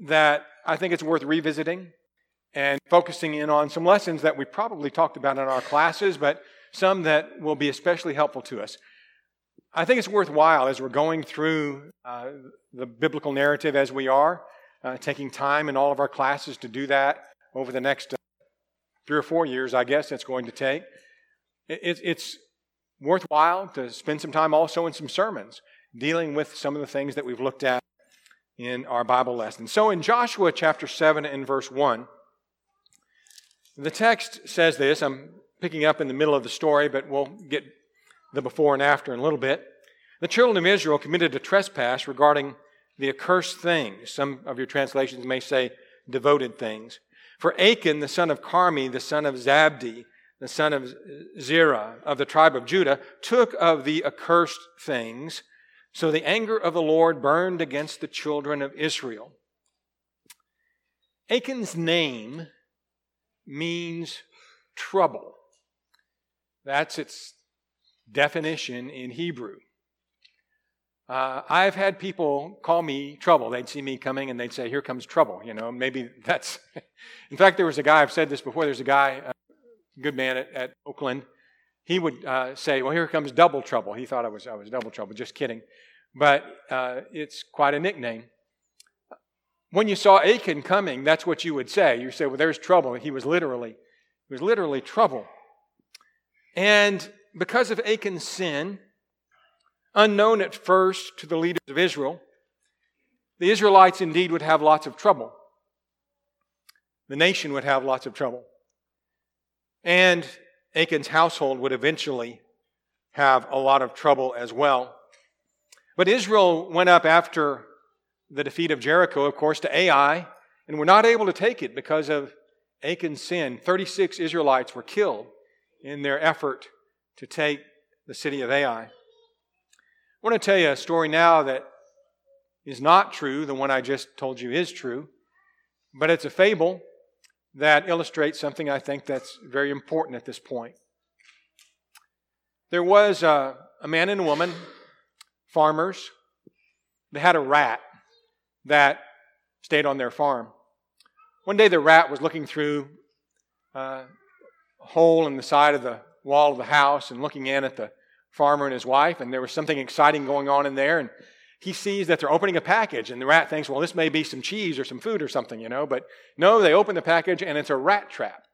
that I think it's worth revisiting and focusing in on some lessons that we probably talked about in our classes, but some that will be especially helpful to us. I think it's worthwhile as we're going through uh, the biblical narrative as we are, uh, taking time in all of our classes to do that over the next uh, three or four years, I guess it's going to take. It, it's worthwhile to spend some time also in some sermons dealing with some of the things that we've looked at in our Bible lesson. So in Joshua chapter 7 and verse 1, the text says this. I'm picking up in the middle of the story, but we'll get the before and after in a little bit. The children of Israel committed a trespass regarding the accursed things. Some of your translations may say devoted things. For Achan, the son of Carmi, the son of Zabdi, the son of Zerah of the tribe of Judah, took of the accursed things. So the anger of the Lord burned against the children of Israel. Achan's name means trouble. That's its definition in Hebrew. Uh, I've had people call me trouble. They'd see me coming and they'd say, Here comes trouble. You know, maybe that's. in fact, there was a guy, I've said this before, there's a guy, a good man at, at Oakland. He would uh, say, Well, here comes double trouble. He thought I was, I was double trouble. Just kidding. But uh, it's quite a nickname. When you saw Achan coming, that's what you would say. You say, Well, there's trouble. He was literally, he was literally trouble. And because of Achan's sin, unknown at first to the leaders of Israel, the Israelites indeed would have lots of trouble. The nation would have lots of trouble. And Achan's household would eventually have a lot of trouble as well. But Israel went up after the defeat of Jericho, of course, to Ai, and were not able to take it because of Achan's sin. 36 Israelites were killed in their effort to take the city of Ai. I want to tell you a story now that is not true. The one I just told you is true, but it's a fable that illustrates something I think that's very important at this point. There was a, a man and a woman, farmers. They had a rat that stayed on their farm. One day the rat was looking through uh, a hole in the side of the wall of the house and looking in at the farmer and his wife, and there was something exciting going on in there. And he sees that they're opening a package, and the rat thinks, well, this may be some cheese or some food or something, you know. But no, they open the package, and it's a rat trap.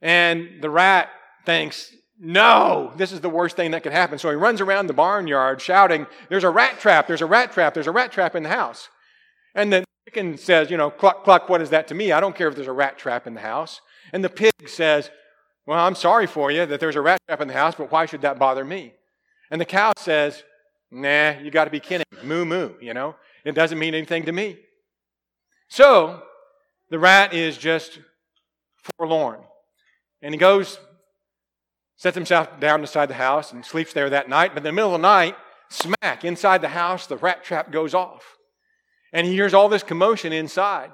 And the rat thinks, no, this is the worst thing that could happen. So he runs around the barnyard shouting, There's a rat trap, there's a rat trap, there's a rat trap in the house. And the chicken says, You know, cluck, cluck, what is that to me? I don't care if there's a rat trap in the house. And the pig says, well, I'm sorry for you that there's a rat trap in the house, but why should that bother me? And the cow says, Nah, you got to be kidding. Moo moo, you know? It doesn't mean anything to me. So, the rat is just forlorn. And he goes, sets himself down inside the house and sleeps there that night. But in the middle of the night, smack, inside the house, the rat trap goes off. And he hears all this commotion inside.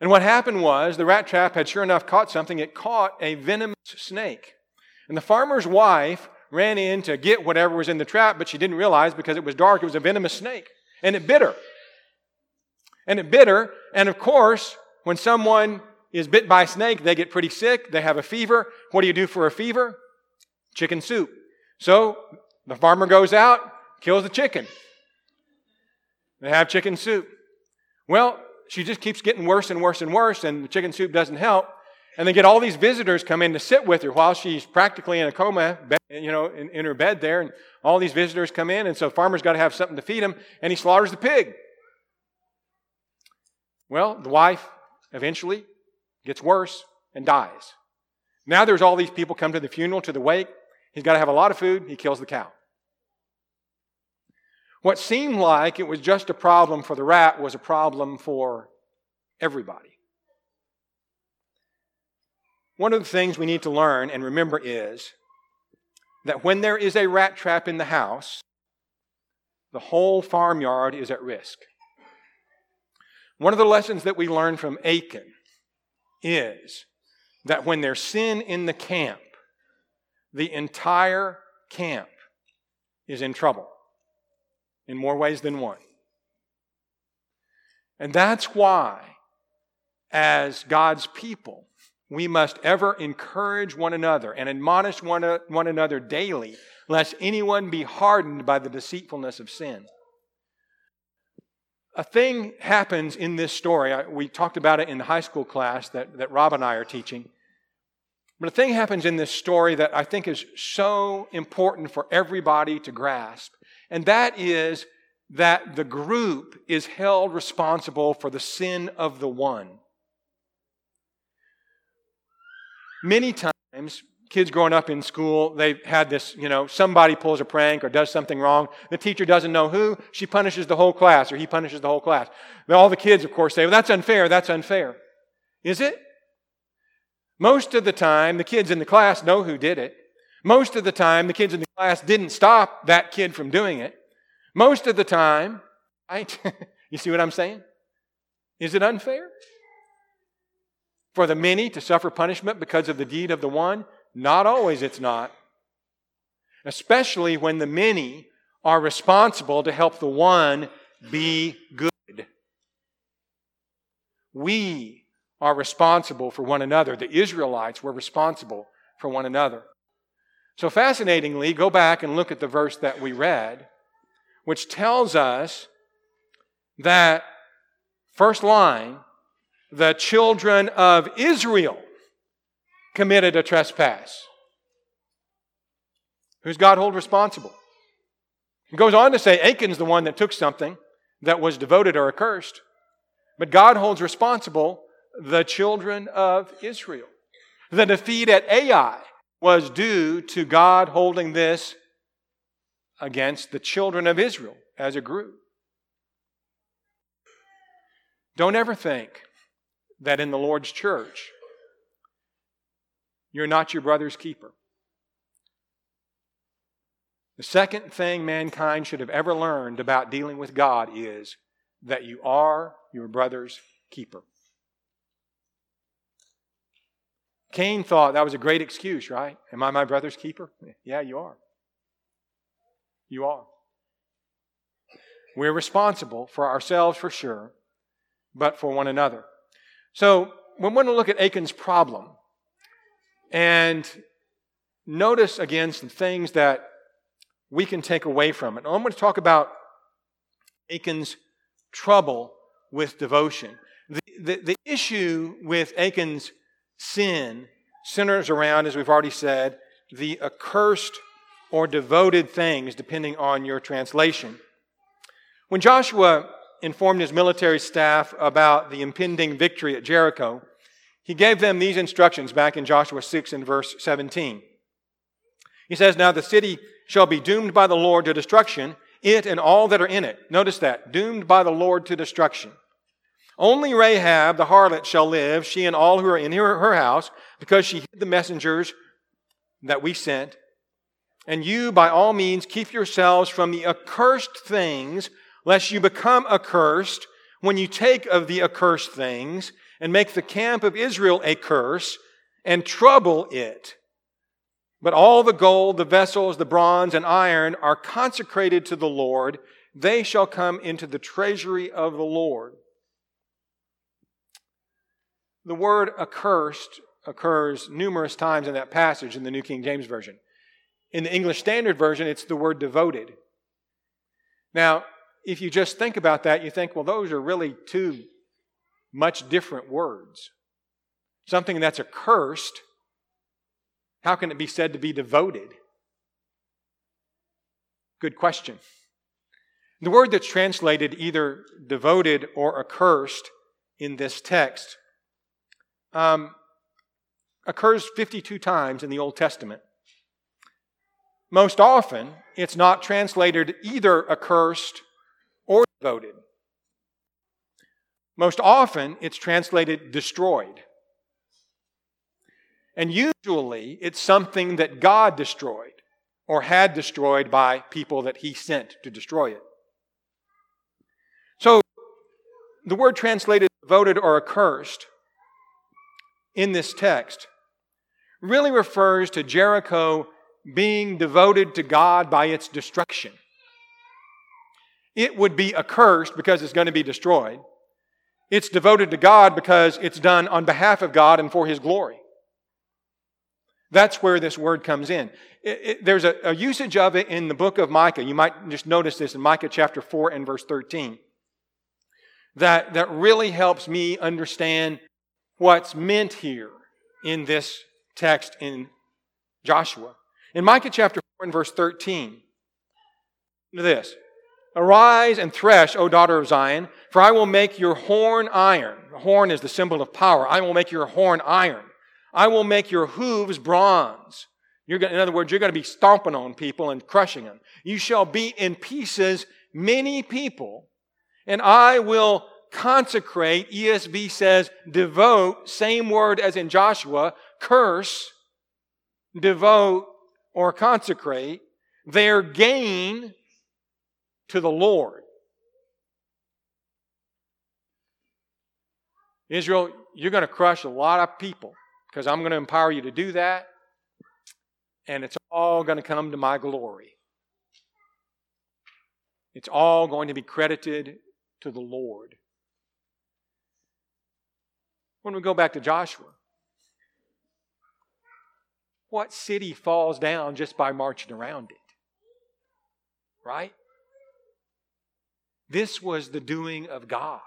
And what happened was the rat trap had sure enough caught something. It caught a venomous snake. And the farmer's wife ran in to get whatever was in the trap, but she didn't realize because it was dark, it was a venomous snake. And it bit her. And it bit her. And of course, when someone is bit by a snake, they get pretty sick. They have a fever. What do you do for a fever? Chicken soup. So the farmer goes out, kills the chicken. They have chicken soup. Well, she just keeps getting worse and worse and worse, and the chicken soup doesn't help. And they get all these visitors come in to sit with her while she's practically in a coma, you know, in, in her bed there. And all these visitors come in, and so farmer's got to have something to feed him, and he slaughters the pig. Well, the wife eventually gets worse and dies. Now there's all these people come to the funeral, to the wake. He's got to have a lot of food. He kills the cow. What seemed like it was just a problem for the rat was a problem for everybody. One of the things we need to learn and remember is that when there is a rat trap in the house, the whole farmyard is at risk. One of the lessons that we learn from Achan is that when there's sin in the camp, the entire camp is in trouble in more ways than one. And that's why, as God's people, we must ever encourage one another and admonish one, one another daily, lest anyone be hardened by the deceitfulness of sin. A thing happens in this story. We talked about it in the high school class that, that Rob and I are teaching. But a thing happens in this story that I think is so important for everybody to grasp, and that is that the group is held responsible for the sin of the one. Many times, kids growing up in school, they've had this, you know, somebody pulls a prank or does something wrong. The teacher doesn't know who. She punishes the whole class or he punishes the whole class. all the kids, of course, say, well, that's unfair, that's unfair. Is it? Most of the time, the kids in the class know who did it. Most of the time, the kids in the class didn't stop that kid from doing it. Most of the time, right? you see what I'm saying? Is it unfair? For the many to suffer punishment because of the deed of the one? Not always, it's not. Especially when the many are responsible to help the one be good. We are responsible for one another. The Israelites were responsible for one another. So, fascinatingly, go back and look at the verse that we read, which tells us that, first line, the children of Israel committed a trespass. Who's God hold responsible? He goes on to say Achan's the one that took something that was devoted or accursed, but God holds responsible the children of Israel. The defeat at Ai was due to God holding this against the children of Israel as a group. Don't ever think that in the Lord's church you're not your brother's keeper. The second thing mankind should have ever learned about dealing with God is that you are your brother's keeper. Cain thought that was a great excuse, right? Am I my brother's keeper? Yeah, you are. You are. We're responsible for ourselves for sure, but for one another. So we want to look at Achan's problem and notice again some things that we can take away from it. I'm going to talk about Achan's trouble with devotion. The, the, the issue with Achan's sin centers around, as we've already said, the accursed or devoted things, depending on your translation. When Joshua informed his military staff about the impending victory at Jericho, he gave them these instructions back in Joshua 6 and verse 17. He says, Now the city shall be doomed by the Lord to destruction, it and all that are in it. Notice that, doomed by the Lord to destruction. Only Rahab the harlot shall live, she and all who are in her, her house, because she hid the messengers that we sent. And you, by all means, keep yourselves from the accursed things, lest you become accursed when you take of the accursed things and make the camp of Israel a curse and trouble it. But all the gold, the vessels, the bronze, and iron are consecrated to the Lord. They shall come into the treasury of the Lord. The word accursed occurs numerous times in that passage in the New King James Version. In the English Standard Version, it's the word devoted. Now, if you just think about that, you think, well, those are really two much different words. Something that's accursed, how can it be said to be devoted? Good question. The word that's translated either devoted or accursed in this text um, occurs 52 times in the Old Testament. Most often, it's not translated either accursed or devoted. Most often, it's translated destroyed. And usually, it's something that God destroyed or had destroyed by people that He sent to destroy it. So, the word translated devoted or accursed in this text really refers to Jericho being devoted to God by its destruction. It would be accursed because it's going to be destroyed, It's devoted to God because it's done on behalf of God and for His glory. That's where this word comes in. It, it, there's a, a usage of it in the book of Micah. You might just notice this in Micah chapter 4 and verse 13. That, that really helps me understand what's meant here in this text in Joshua. In Micah chapter 4 and verse 13, this Arise and thresh, O daughter of Zion, for I will make your horn iron. The horn is the symbol of power. I will make your horn iron. I will make your hooves bronze. You're in other words, you're going to be stomping on people and crushing them. You shall be in pieces many people, and I will consecrate, ESV says devote, same word as in Joshua, curse, devote, or consecrate, their gain to the Lord. Israel, you're going to crush a lot of people because I'm going to empower you to do that, and it's all going to come to my glory. It's all going to be credited to the Lord. When we go back to Joshua, what city falls down just by marching around it? Right? This was the doing of God.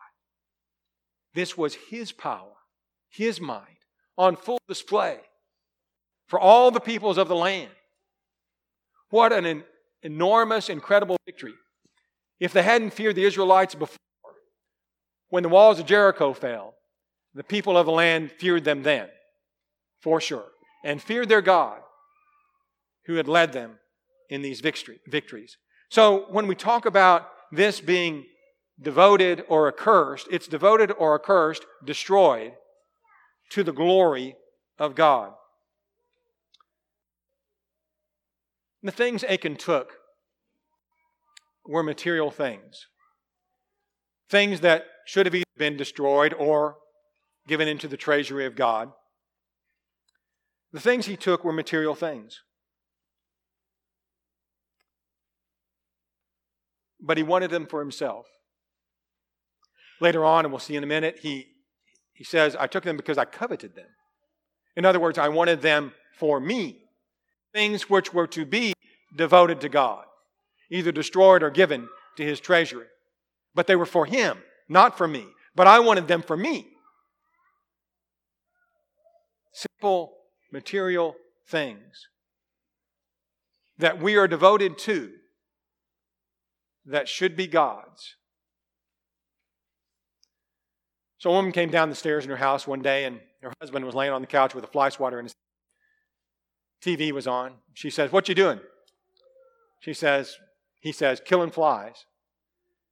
This was His power, His might, on full display for all the peoples of the land. What an enormous, incredible victory. If they hadn't feared the Israelites before, when the walls of Jericho fell, the people of the land feared them then, for sure, and feared their God who had led them in these victory, victories. So when we talk about this being devoted or accursed, it's devoted or accursed, destroyed to the glory of God. The things Achan took were material things. Things that should have either been destroyed or given into the treasury of God. The things he took were material things. but he wanted them for himself. Later on, and we'll see in a minute, he, he says, I took them because I coveted them. In other words, I wanted them for me. Things which were to be devoted to God, either destroyed or given to his treasury. But they were for him, not for me. But I wanted them for me. Simple material things that we are devoted to that should be God's. So a woman came down the stairs in her house one day, and her husband was laying on the couch with a fly swatter and his TV was on. She says, What you doing? She says, he says, killing flies.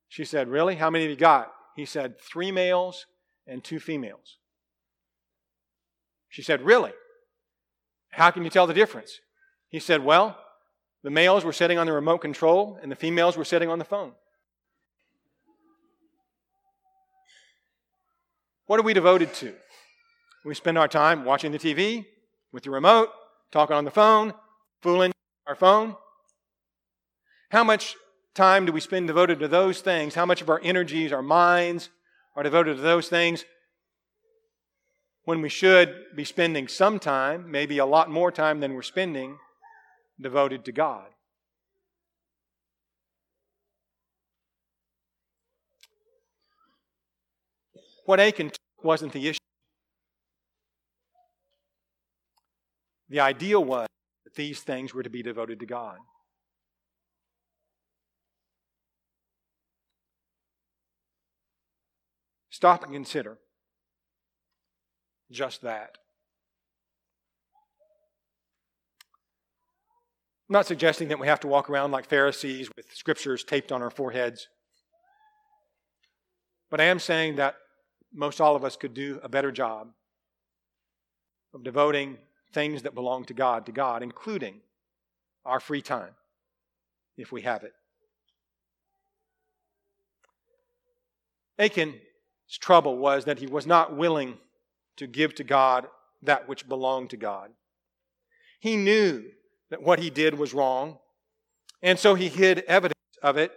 She said, Really? How many have you got? He said, Three males and two females. She said, Really? How can you tell the difference? He said, Well, the males were sitting on the remote control, and the females were sitting on the phone. What are we devoted to? We spend our time watching the TV with the remote, talking on the phone, fooling our phone. How much time do we spend devoted to those things? How much of our energies, our minds are devoted to those things when we should be spending some time, maybe a lot more time than we're spending, devoted to God. What Achan took wasn't the issue. The ideal was that these things were to be devoted to God. Stop and consider just that. I'm not suggesting that we have to walk around like Pharisees with scriptures taped on our foreheads. But I am saying that most all of us could do a better job of devoting things that belong to God to God, including our free time, if we have it. Achan's trouble was that he was not willing to give to God that which belonged to God. He knew that what he did was wrong. And so he hid evidence of it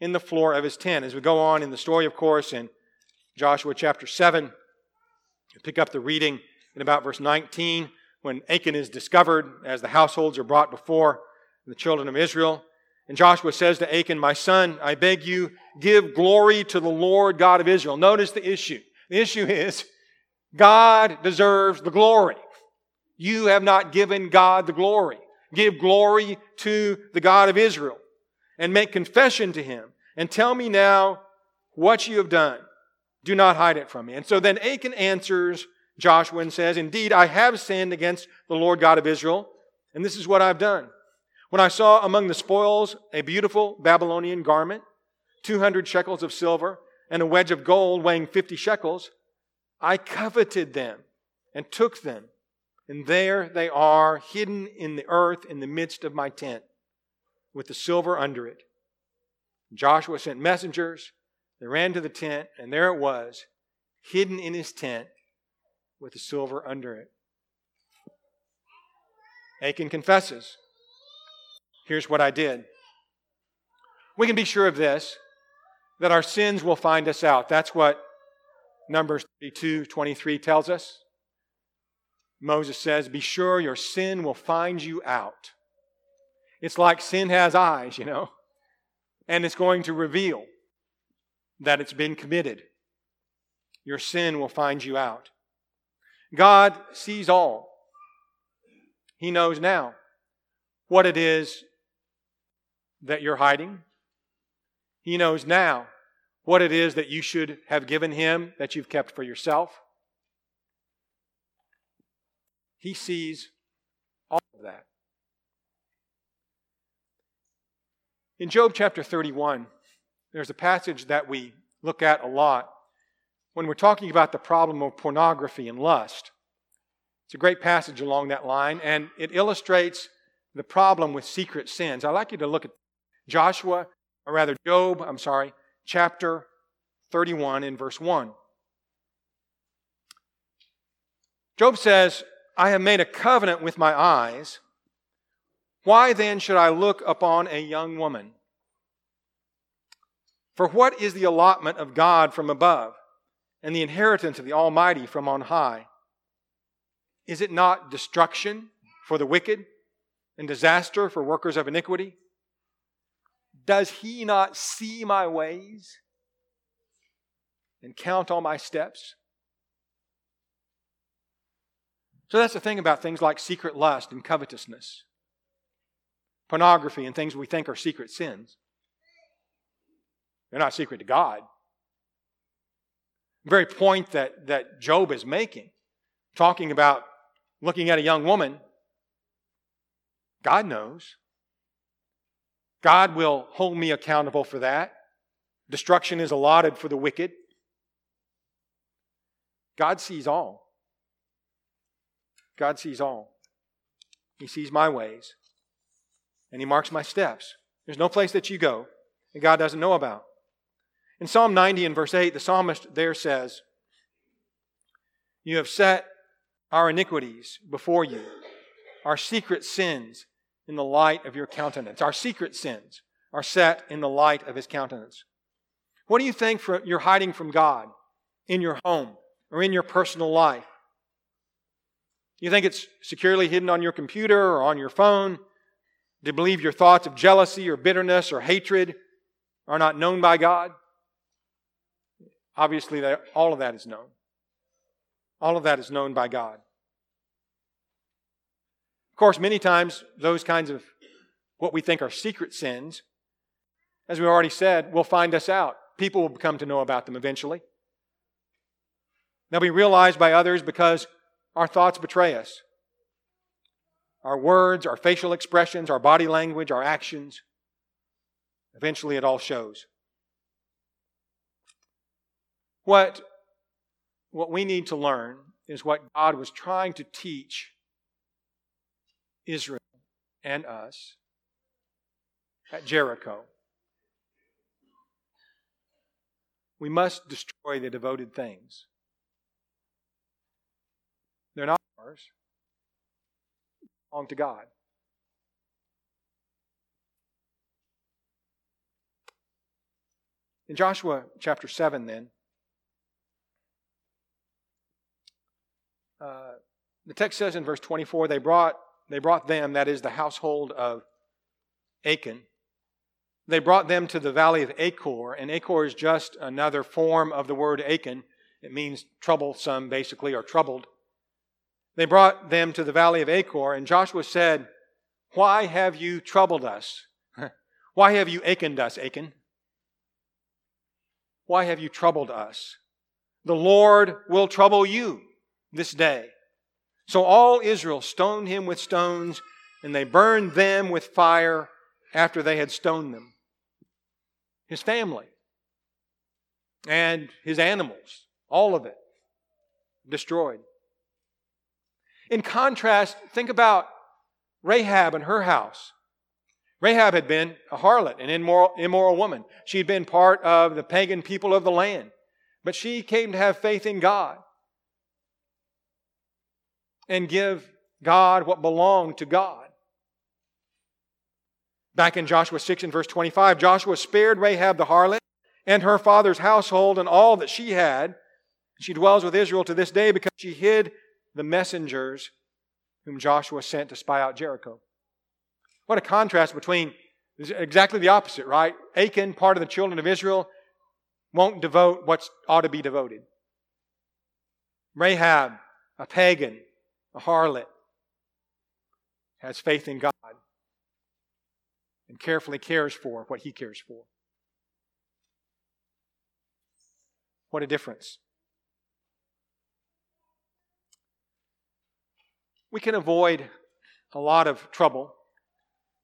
in the floor of his tent. As we go on in the story, of course, in Joshua chapter 7. Pick up the reading in about verse 19 when Achan is discovered as the households are brought before the children of Israel. And Joshua says to Achan, My son, I beg you, give glory to the Lord God of Israel. Notice the issue. The issue is God deserves the glory. You have not given God the glory. Give glory to the God of Israel and make confession to him and tell me now what you have done. Do not hide it from me. And so then Achan answers Joshua and says, Indeed, I have sinned against the Lord God of Israel, and this is what I've done. When I saw among the spoils a beautiful Babylonian garment, 200 shekels of silver, and a wedge of gold weighing 50 shekels, I coveted them and took them. And there they are, hidden in the earth in the midst of my tent, with the silver under it. Joshua sent messengers. They ran to the tent, and there it was, hidden in his tent, with the silver under it. Achan confesses, Here's what I did. We can be sure of this that our sins will find us out. That's what Numbers 32 23 tells us. Moses says, Be sure your sin will find you out. It's like sin has eyes, you know, and it's going to reveal that it's been committed. Your sin will find you out. God sees all. He knows now what it is that you're hiding. He knows now what it is that you should have given him that you've kept for yourself. He sees all of that. In Job chapter 31, there's a passage that we look at a lot when we're talking about the problem of pornography and lust. It's a great passage along that line, and it illustrates the problem with secret sins. I'd like you to look at Joshua, or rather Job, I'm sorry, chapter 31 in verse 1. Job says, I have made a covenant with my eyes. Why then should I look upon a young woman? For what is the allotment of God from above, and the inheritance of the Almighty from on high? Is it not destruction for the wicked, and disaster for workers of iniquity? Does he not see my ways and count all my steps? So that's the thing about things like secret lust and covetousness, pornography, and things we think are secret sins. They're not secret to God. The very point that, that Job is making, talking about looking at a young woman, God knows. God will hold me accountable for that. Destruction is allotted for the wicked. God sees all. God sees all. He sees my ways, and He marks my steps. There's no place that you go that God doesn't know about. In Psalm 90 and verse 8, the psalmist there says, You have set our iniquities before you, our secret sins in the light of your countenance. Our secret sins are set in the light of his countenance. What do you think for, you're hiding from God in your home or in your personal life? You think it's securely hidden on your computer or on your phone? Do you believe your thoughts of jealousy or bitterness or hatred are not known by God? Obviously, all of that is known. All of that is known by God course, many times those kinds of what we think are secret sins, as we already said, will find us out. People will come to know about them eventually. They'll be realized by others because our thoughts betray us. Our words, our facial expressions, our body language, our actions. Eventually, it all shows. What, what we need to learn is what God was trying to teach Israel and us at Jericho. We must destroy the devoted things. They're not ours, they belong to God. In Joshua chapter 7, then, uh, the text says in verse 24, they brought, they brought them, that is the household of Achan, they brought them to the valley of Achor, and Achor is just another form of the word Achan. It means troublesome, basically, or troubled. They brought them to the valley of Achor, and Joshua said, Why have you troubled us? Why have you Achaned us, Achan? Why have you troubled us? The Lord will trouble you this day. So all Israel stoned him with stones, and they burned them with fire after they had stoned them. His family and his animals, all of it destroyed. In contrast, think about Rahab and her house. Rahab had been a harlot, an immoral, immoral woman. She had been part of the pagan people of the land. But she came to have faith in God and give God what belonged to God. Back in Joshua 6 and verse 25, Joshua spared Rahab the harlot and her father's household and all that she had. She dwells with Israel to this day because she hid the messengers whom Joshua sent to spy out Jericho. What a contrast between exactly the opposite, right? Achan, part of the children of Israel, won't devote what ought to be devoted. Rahab, a pagan, a harlot, has faith in God and carefully cares for what he cares for. What a difference. We can avoid a lot of trouble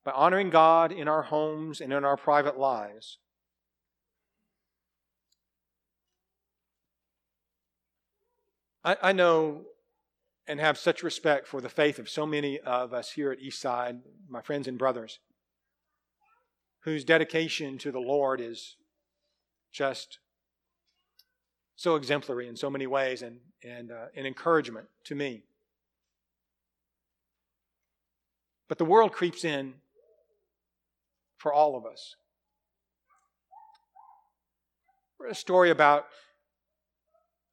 by honoring God in our homes and in our private lives. I, I know and have such respect for the faith of so many of us here at Eastside, my friends and brothers whose dedication to the Lord is just so exemplary in so many ways and, and uh, an encouragement to me. But the world creeps in for all of us. a story about,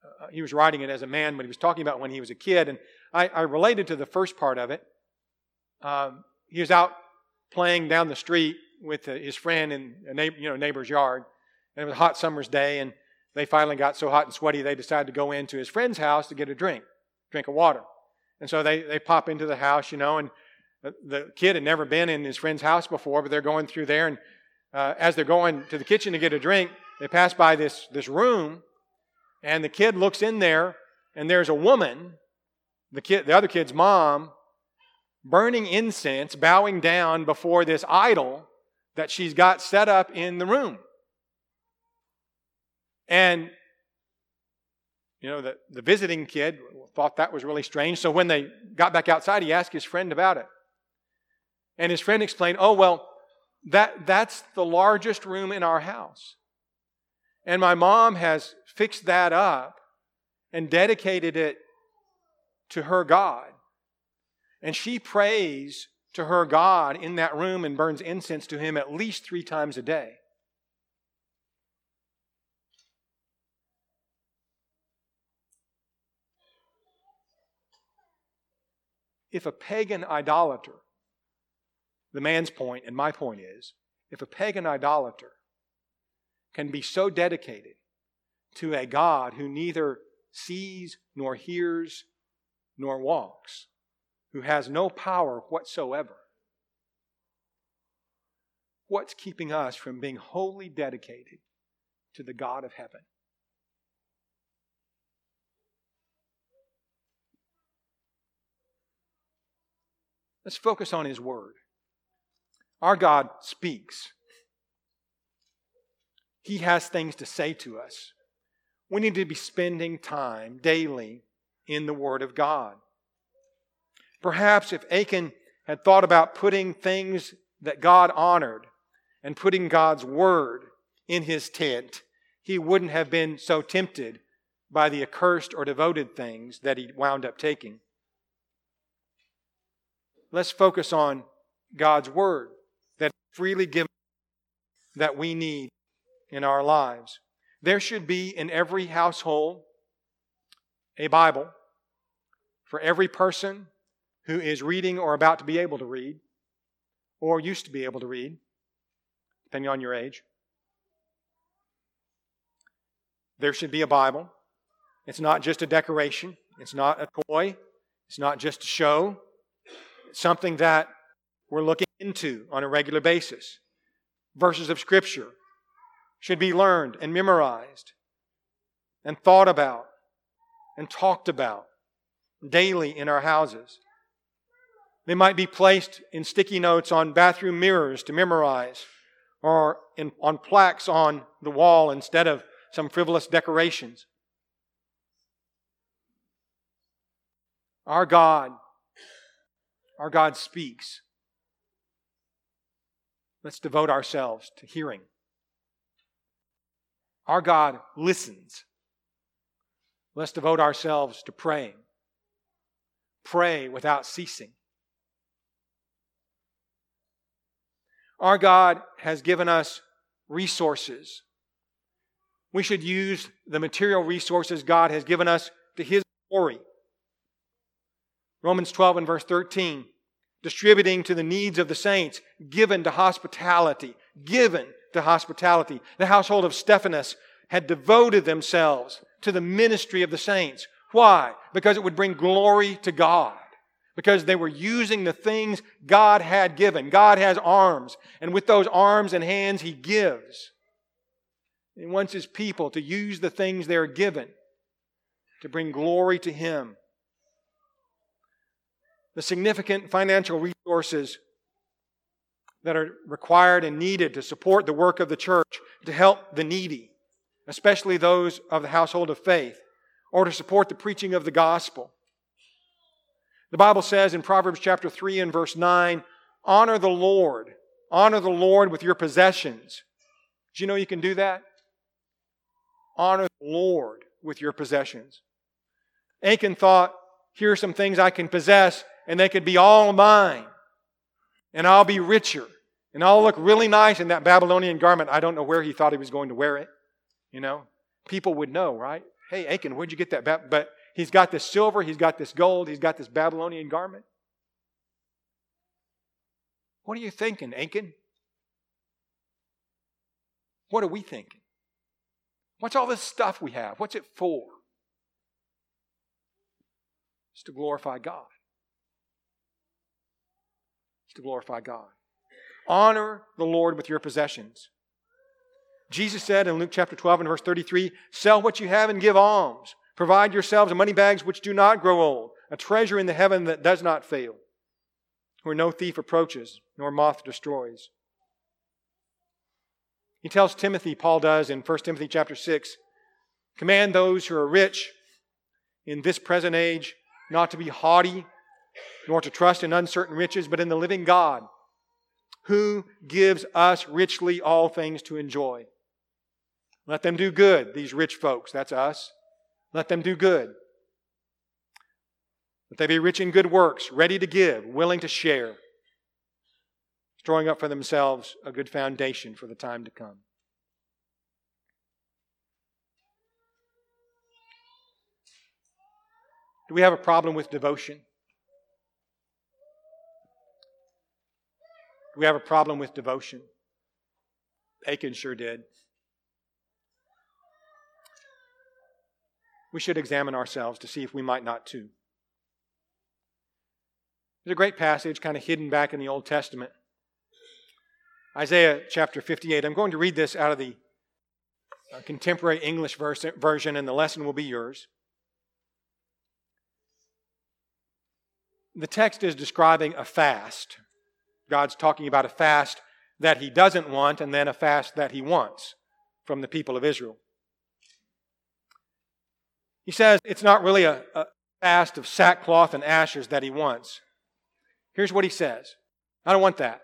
uh, he was writing it as a man, but he was talking about when he was a kid, and I, I related to the first part of it. Um, he was out playing down the street with his friend in a neighbor, you know, neighbor's yard. And it was a hot summer's day, and they finally got so hot and sweaty they decided to go into his friend's house to get a drink, drink of water. And so they, they pop into the house, you know, and the, the kid had never been in his friend's house before, but they're going through there. And uh, as they're going to the kitchen to get a drink, they pass by this, this room, and the kid looks in there, and there's a woman, the, kid, the other kid's mom, burning incense, bowing down before this idol that she's got set up in the room. And, you know, the, the visiting kid thought that was really strange. So when they got back outside, he asked his friend about it. And his friend explained, oh, well, that, that's the largest room in our house. And my mom has fixed that up and dedicated it to her God. And she prays to her God in that room and burns incense to him at least three times a day. If a pagan idolater, the man's point and my point is, if a pagan idolater can be so dedicated to a God who neither sees nor hears nor walks, who has no power whatsoever. What's keeping us from being wholly dedicated to the God of heaven? Let's focus on His Word. Our God speaks. He has things to say to us. We need to be spending time daily in the Word of God. Perhaps if Achan had thought about putting things that God honored and putting God's word in his tent, he wouldn't have been so tempted by the accursed or devoted things that he wound up taking. Let's focus on God's word that freely given that we need in our lives. There should be in every household a Bible for every person who is reading or about to be able to read, or used to be able to read, depending on your age. There should be a Bible. It's not just a decoration, it's not a toy, it's not just a show. It's something that we're looking into on a regular basis. Verses of Scripture should be learned and memorized and thought about and talked about daily in our houses. They might be placed in sticky notes on bathroom mirrors to memorize or in, on plaques on the wall instead of some frivolous decorations. Our God, our God speaks. Let's devote ourselves to hearing. Our God listens. Let's devote ourselves to praying. Pray without ceasing. Our God has given us resources. We should use the material resources God has given us to His glory. Romans 12 and verse 13 distributing to the needs of the saints, given to hospitality, given to hospitality. The household of Stephanas had devoted themselves to the ministry of the saints. Why? Because it would bring glory to God. Because they were using the things God had given. God has arms, and with those arms and hands, He gives. He wants His people to use the things they're given to bring glory to Him. The significant financial resources that are required and needed to support the work of the church, to help the needy, especially those of the household of faith, or to support the preaching of the gospel. The Bible says in Proverbs chapter 3 and verse 9, honor the Lord. Honor the Lord with your possessions. Do you know you can do that? Honor the Lord with your possessions. Achan thought, here are some things I can possess, and they could be all mine. And I'll be richer. And I'll look really nice in that Babylonian garment. I don't know where he thought he was going to wear it. You know, people would know, right? Hey, Achan, where'd you get that? Ba-? But he's got this silver, he's got this gold, he's got this Babylonian garment. What are you thinking, Achan? What are we thinking? What's all this stuff we have? What's it for? It's to glorify God. It's to glorify God. Honor the Lord with your possessions. Jesus said in Luke chapter 12 and verse 33 Sell what you have and give alms. Provide yourselves money bags which do not grow old, a treasure in the heaven that does not fail, where no thief approaches, nor moth destroys. He tells Timothy, Paul does in 1 Timothy chapter 6, command those who are rich in this present age not to be haughty, nor to trust in uncertain riches, but in the living God, who gives us richly all things to enjoy. Let them do good, these rich folks. That's us. Let them do good. Let they be rich in good works, ready to give, willing to share, storing up for themselves a good foundation for the time to come. Do we have a problem with devotion? Do we have a problem with devotion? Achan sure did. we should examine ourselves to see if we might not too. There's a great passage kind of hidden back in the Old Testament. Isaiah chapter 58. I'm going to read this out of the uh, contemporary English version, and the lesson will be yours. The text is describing a fast. God's talking about a fast that he doesn't want and then a fast that he wants from the people of Israel. He says it's not really a, a fast of sackcloth and ashes that he wants. Here's what he says I don't want that.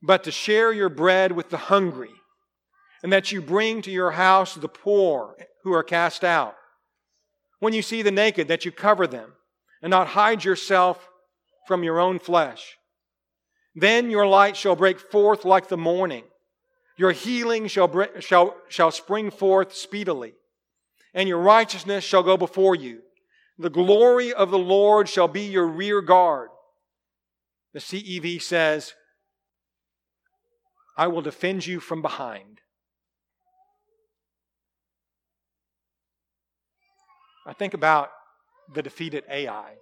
But to share your bread with the hungry, and that you bring to your house the poor who are cast out. When you see the naked, that you cover them, and not hide yourself from your own flesh. Then your light shall break forth like the morning. Your healing shall, shall, shall spring forth speedily and your righteousness shall go before you. The glory of the Lord shall be your rear guard. The CEV says, I will defend you from behind. I think about the defeat at Ai.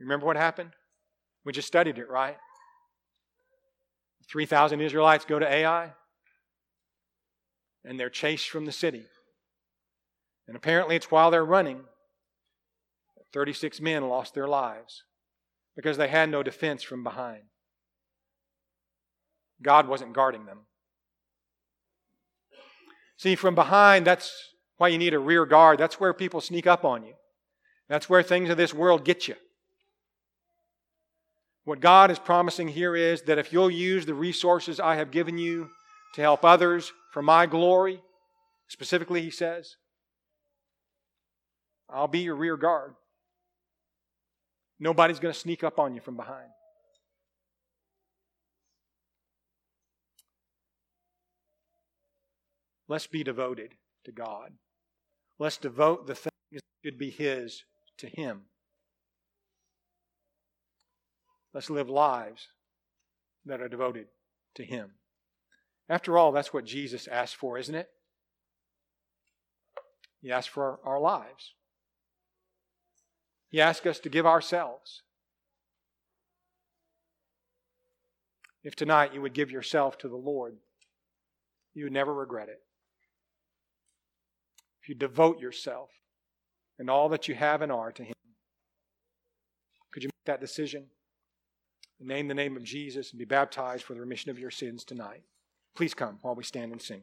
Remember what happened? We just studied it, right? 3,000 Israelites go to Ai, and they're chased from the city. And apparently, it's while they're running 36 men lost their lives because they had no defense from behind. God wasn't guarding them. See, from behind, that's why you need a rear guard. That's where people sneak up on you. That's where things of this world get you. What God is promising here is that if you'll use the resources I have given you to help others for my glory, specifically, he says, I'll be your rear guard. Nobody's going to sneak up on you from behind. Let's be devoted to God. Let's devote the things that should be His to Him. Let's live lives that are devoted to Him. After all, that's what Jesus asked for, isn't it? He asked for our lives. He asked us to give ourselves. If tonight you would give yourself to the Lord, you would never regret it. If you devote yourself and all that you have and are to Him, could you make that decision? Name the name of Jesus and be baptized for the remission of your sins tonight. Please come while we stand and sing.